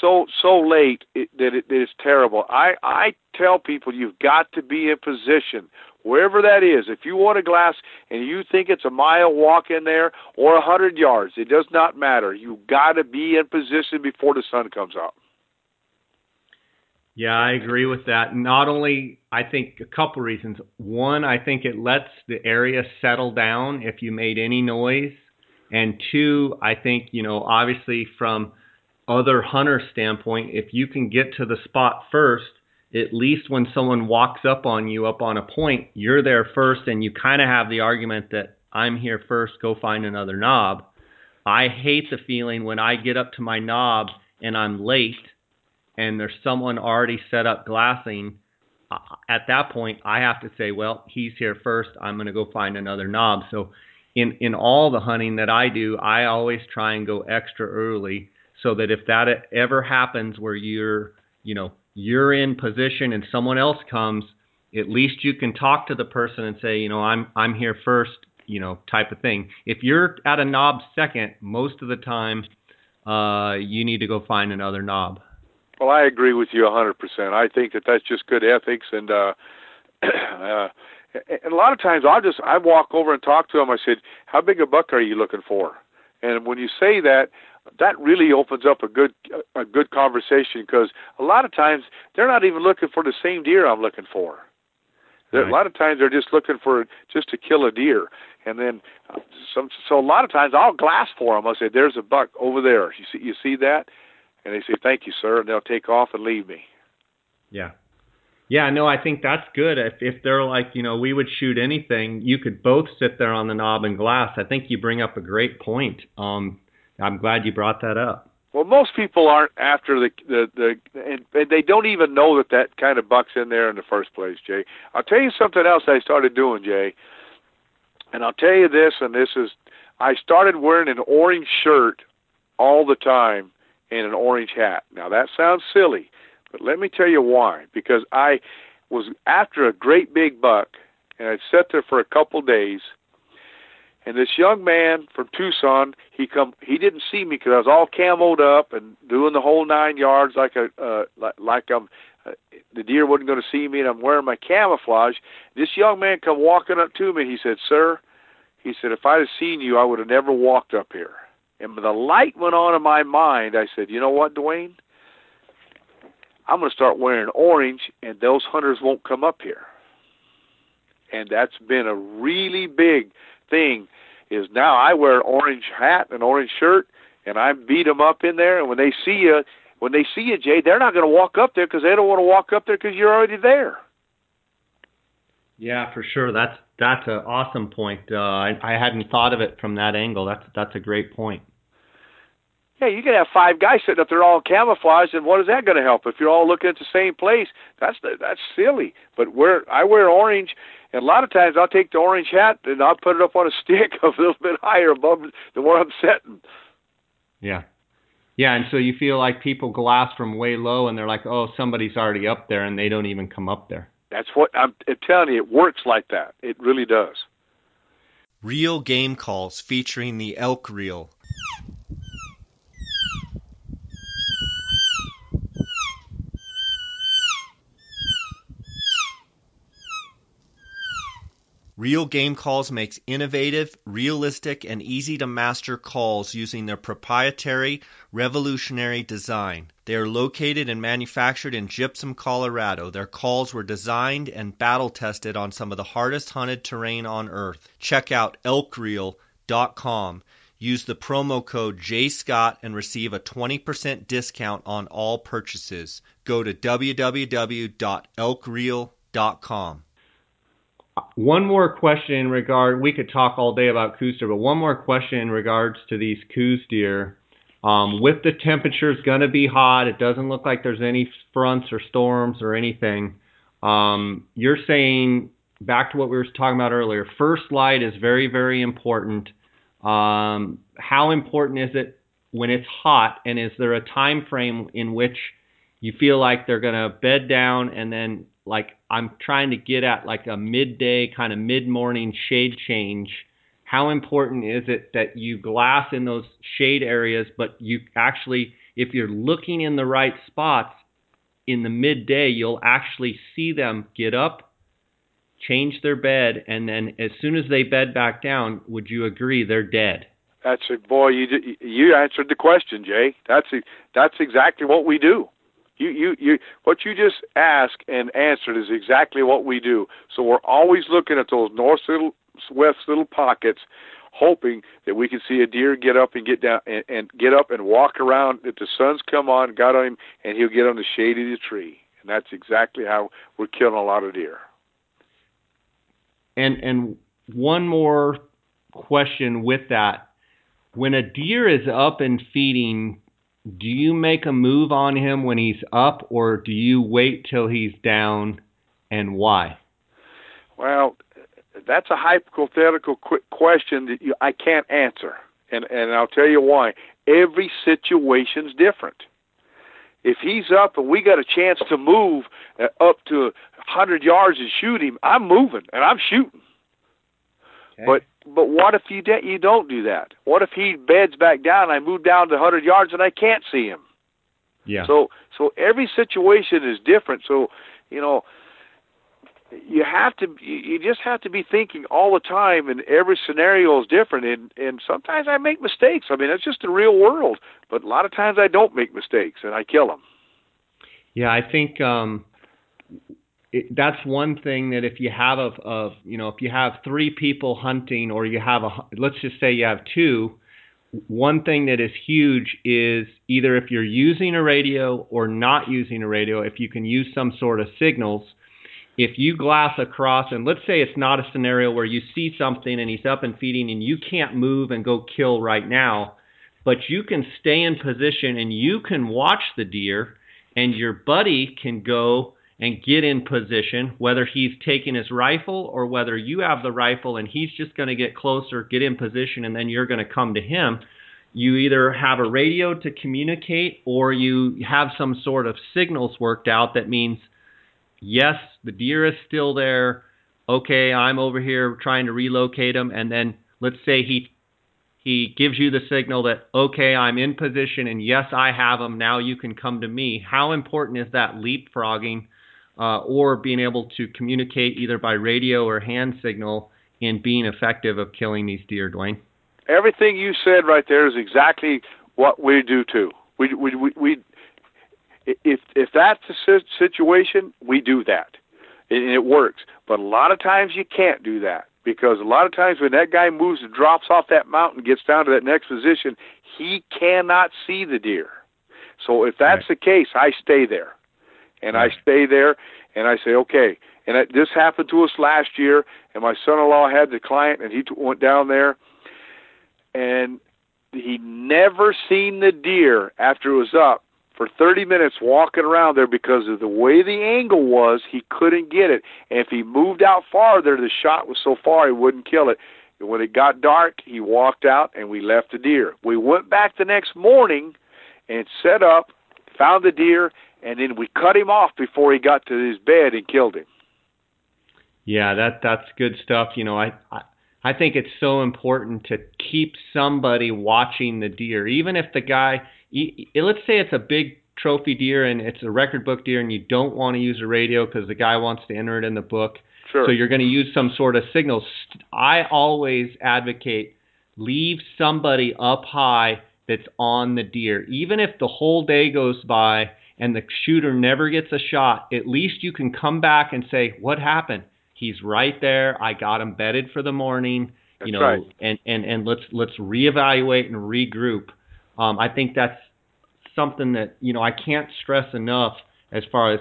so so late it, that it, it's terrible. I I tell people you've got to be in position wherever that is. If you want a glass and you think it's a mile walk in there or a hundred yards, it does not matter. You've got to be in position before the sun comes up. Yeah, I agree with that. Not only, I think a couple reasons. One, I think it lets the area settle down if you made any noise. And two, I think, you know, obviously from other hunter standpoint, if you can get to the spot first, at least when someone walks up on you up on a point, you're there first and you kind of have the argument that I'm here first, go find another knob. I hate the feeling when I get up to my knob and I'm late and there's someone already set up glassing. At that point, I have to say, well, he's here first. I'm going to go find another knob. So, in in all the hunting that I do, I always try and go extra early so that if that ever happens where you're, you know, you're in position and someone else comes, at least you can talk to the person and say, you know, I'm I'm here first, you know, type of thing. If you're at a knob second, most of the time, uh, you need to go find another knob. Well, I agree with you 100%. I think that that's just good ethics, and uh, uh, and a lot of times I'll just I walk over and talk to them. I said, "How big a buck are you looking for?" And when you say that, that really opens up a good a good conversation because a lot of times they're not even looking for the same deer I'm looking for. Right. A lot of times they're just looking for just to kill a deer, and then uh, some. So a lot of times I'll glass for them. I'll say, "There's a buck over there. You see, you see that?" And they say, "Thank you, sir," and they'll take off and leave me. Yeah. Yeah, no, I think that's good. If if they're like, you know, we would shoot anything, you could both sit there on the knob and glass. I think you bring up a great point. Um, I'm glad you brought that up. Well, most people aren't after the the the, and they don't even know that that kind of buck's in there in the first place, Jay. I'll tell you something else I started doing, Jay. And I'll tell you this, and this is, I started wearing an orange shirt all the time and an orange hat. Now that sounds silly, But let me tell you why. Because I was after a great big buck, and I'd sat there for a couple days. And this young man from Tucson, he come, he didn't see me because I was all camoed up and doing the whole nine yards, like a, uh, like, like I'm, uh, the deer wasn't going to see me, and I'm wearing my camouflage. This young man come walking up to me. He said, "Sir," he said, "if I'd have seen you, I would have never walked up here." And the light went on in my mind. I said, "You know what, Duwane? I'm going to start wearing orange, and those hunters won't come up here." And that's been a really big thing. Is now I wear an orange hat and orange shirt, and I beat them up in there. And when they see you, when they see you, Jay, they're not going to walk up there because they don't want to walk up there because you're already there. Yeah, for sure. That's that's an awesome point. Uh, I, I hadn't thought of it from that angle. That's that's a great point. Yeah, you can have five guys sitting up there all camouflaged, and what is that going to help? If you're all looking at the same place, that's that's silly. But where I wear orange, and a lot of times I'll take the orange hat and I'll put it up on a stick a little bit higher above the where I'm sitting. Yeah, yeah, and so you feel like people glass from way low, and they're like, "Oh, somebody's already up there," and they don't even come up there. That's what I'm, I'm telling you. It works like that. It really does. Reel game calls featuring the elk reel. Reel Game Calls makes innovative, realistic, and easy to master calls using their proprietary, revolutionary design. They are located and manufactured in Gypsum, Colorado. Their calls were designed and battle tested on some of the hardest hunted terrain on earth. Check out elkreel.com. Use the promo code JScott and receive a 20% discount on all purchases. Go to www.elkreel.com. One more question in regard. We could talk all day about Coues deer, but one more question in regards to these Coues deer. Um, with the temperatures going to be hot, it doesn't look like there's any fronts or storms or anything. Um, you're saying back to what we were talking about earlier. First light is very, very important. Um, how important is it when it's hot, and is there a time frame in which you feel like they're going to bed down and then like I'm trying to get at like a midday kind of mid-morning shade change. How important is it that you glass in those shade areas, but you actually, if you're looking in the right spots in the midday, you'll actually see them get up, change their bed, and then as soon as they bed back down, would you agree they're dead? That's a boy. You you answered the question, Jay. That's a, that's exactly what we do. You, you, you, what you just asked and answered is exactly what we do. So we're always looking at those north little, west little pockets, hoping that we can see a deer get up and get down and, and get up and walk around. If the sun's come on, got on him, and he'll get on the shade of the tree. And that's exactly how we're killing a lot of deer. And and one more question with that. When a deer is up and feeding, do you make a move on him when he's up, or do you wait till he's down, and why? Well, that's a hypothetical question that you, I can't answer, and and I'll tell you why. Every situation's different. If he's up and we got a chance to move uh, up to 100 yards and shoot him, I'm moving and I'm shooting. Okay. But but what if you de- you don't do that? What if he beds back down? I move down to 100 yards and I can't see him. Yeah. So so every situation is different. So you know you have to you just have to be thinking all the time and every scenario is different and and sometimes I make mistakes. I mean it's just the real world. But a lot of times I don't make mistakes and I kill them. Yeah, I think um it, that's one thing that if you have of, of you know if you have three people hunting or you have a let's just say you have two one thing that is huge is either if you're using a radio or not using a radio if you can use some sort of signals if you glass across and let's say it's not a scenario where you see something and he's up and feeding and you can't move and go kill right now but you can stay in position and you can watch the deer and your buddy can go and get in position, whether he's taking his rifle or whether you have the rifle and he's just going to get closer, get in position, and then you're going to come to him. you either have a radio to communicate or you have some sort of signals worked out that means yes, the deer is still there. Okay, I'm over here trying to relocate him and then let's say he he gives you the signal that okay, I'm in position and yes, I have him. Now you can come to me. How important is that leapfrogging uh, or being able to communicate either by radio or hand signal in being effective of killing these deer, Duwane? Everything you said right there is exactly what we do too. We we we, we if if that's the situation, we do that, and it works. But a lot of times you can't do that because a lot of times when that guy moves and drops off that mountain, gets down to that next position, he cannot see the deer. So if that's right. the case, I stay there, and. I stay there, and I say, okay. And it, this happened to us last year, and my son-in-law had the client, and he t- went down there, and he never seen the deer after it was up for 30 minutes walking around there because of the way the angle was, he couldn't get it. And if he moved out farther, the shot was so far he wouldn't kill it. And when it got dark, he walked out and we left the deer. We went back the next morning and set up, found the deer, and then we cut him off before he got to his bed and killed him. Yeah, that that's good stuff. You know, I, I I think it's so important to keep somebody watching the deer, even if the guy let's say it's a big trophy deer and it's a record book deer and you don't want to use a radio because the guy wants to enter it in the book. Sure. So you're going to use some sort of signals. I always advocate leave somebody up high that's on the deer. Even if the whole day goes by and the shooter never gets a shot, at least you can come back and say, What happened? He's right there. I got him bedded for the morning. That's you know, right. and, and, and let's let's reevaluate and regroup um, I think that's something that you know I can't stress enough as far as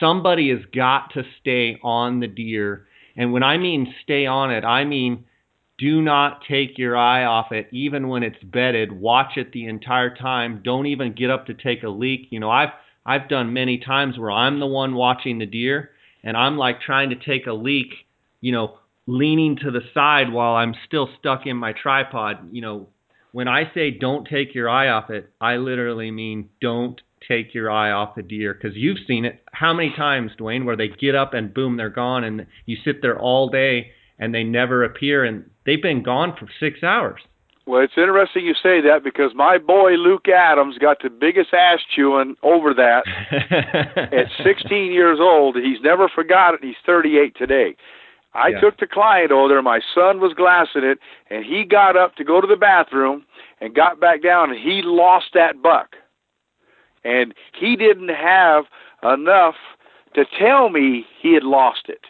somebody has got to stay on the deer. And when I mean stay on it, I mean do not take your eye off it even when it's bedded. Watch it the entire time. Don't even get up to take a leak. You know, I've I've done many times where I'm the one watching the deer and I'm like trying to take a leak, you know, leaning to the side while I'm still stuck in my tripod, you know, when I say don't take your eye off it, I literally mean don't take your eye off the deer because you've seen it how many times, Duwane, where they get up and boom, they're gone, and you sit there all day and they never appear, and they've been gone for six hours. Well, it's interesting you say that because my boy Luke Adams got the biggest ass chewing over that at 16 years old. He's never forgot it. He's 38 today. I yeah. took the client over there. My son was glassing it, and he got up to go to the bathroom and got back down, and he lost that buck. And he didn't have enough to tell me he had lost it.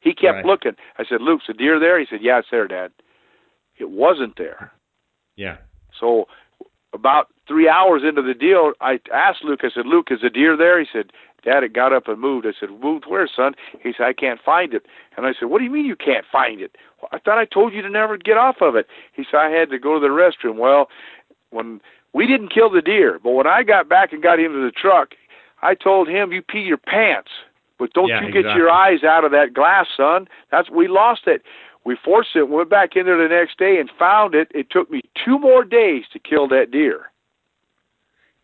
He kept right. looking. I said, "Luke's a deer there?" He said, "Yeah, it's there, Dad." It wasn't there. Yeah. So about three hours into the deal, I asked Luke. I said, "Luke, is a deer there?" He said, Dad had got up and moved. I said, Moved where, son? He said, I can't find it. And I said, What do you mean you can't find it? Well, I thought I told you to never get off of it. He said, I had to go to the restroom. Well, when we didn't kill the deer, but when I got back and got into the truck, I told him, You pee your pants. But don't yeah, you exactly. get your eyes out of that glass, son. That's we lost it. We forced it, went back in there the next day and found it. It took me two more days to kill that deer.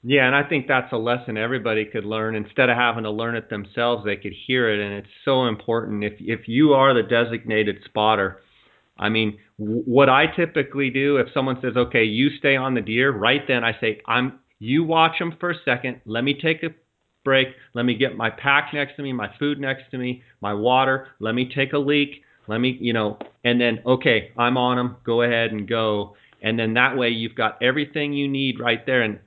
Yeah, and I think that's a lesson everybody could learn. Instead of having to learn it themselves, they could hear it, and it's so important. If if you are the designated spotter, I mean, what I typically do if someone says, "Okay, you stay on the deer," right then I say, "I'm you watch them for a second. Let me take a break. Let me get my pack next to me, my food next to me, my water. Let me take a leak. Let me, you know, and then okay, I'm on them. Go ahead and go." And then that way you've got everything you need right there and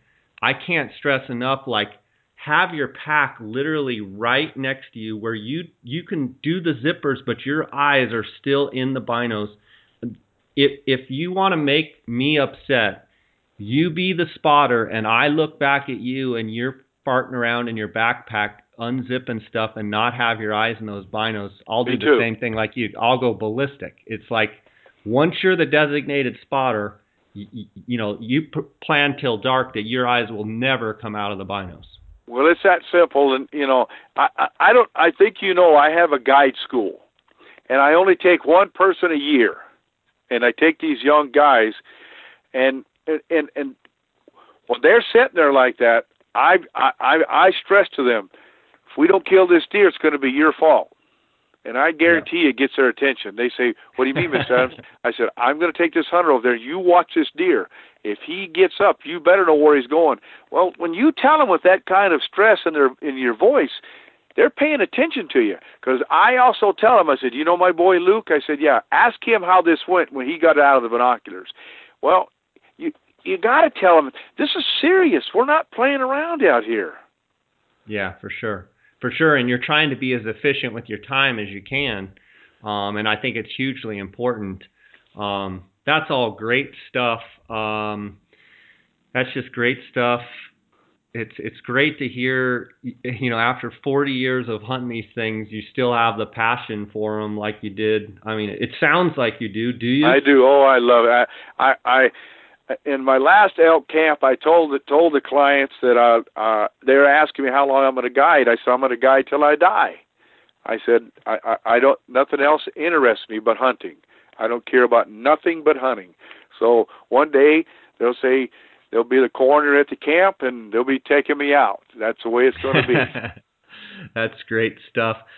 I can't stress enough like have your pack literally right next to you where you you can do the zippers but your eyes are still in the binos. If if you want to make me upset, you be the spotter and I look back at you and you're farting around in your backpack unzipping stuff and not have your eyes in those binos, I'll do Me the too. same thing like you. I'll go ballistic. It's like once you're the designated spotter, you, you know, you p- plan till dark that your eyes will never come out of the binos. Well, it's that simple, and you know, I, I, I don't. I think you know, I have a guide school, and I only take one person a year, and I take these young guys, and and and, and when they're sitting there like that, I I I stress to them, if we don't kill this deer, it's going to be your fault. And I guarantee yeah. it gets their attention. They say, "What do you mean, Mr. Adams?" I said, "I'm going to take this hunter over there. You watch this deer. If he gets up, you better know where he's going." Well, when you tell them with that kind of stress in their in your voice, they're paying attention to you. Because I also tell them, I said, "You know my boy Luke?" I said, "Yeah." Ask him how this went when he got out of the binoculars. Well, you you got to tell them this is serious. We're not playing around out here. Yeah, for sure for sure. And you're trying to be as efficient with your time as you can. Um, and I think it's hugely important. Um, that's all great stuff. Um, that's just great stuff. It's it's great to hear. You know, after 40 years of hunting these things, you still have the passion for them, like you did. I mean, it sounds like you do. Do you? I do. Oh, I love it. I I I in my last elk camp, I told the, told the clients that I, uh, they're asking me how long I'm going to guide. I said I'm going to guide till I die. I said I, I, I don't nothing else interests me but hunting. I don't care about nothing but hunting. So one day they'll say there'll be the coroner at the camp and they'll be taking me out. That's the way it's going to be. That's great stuff.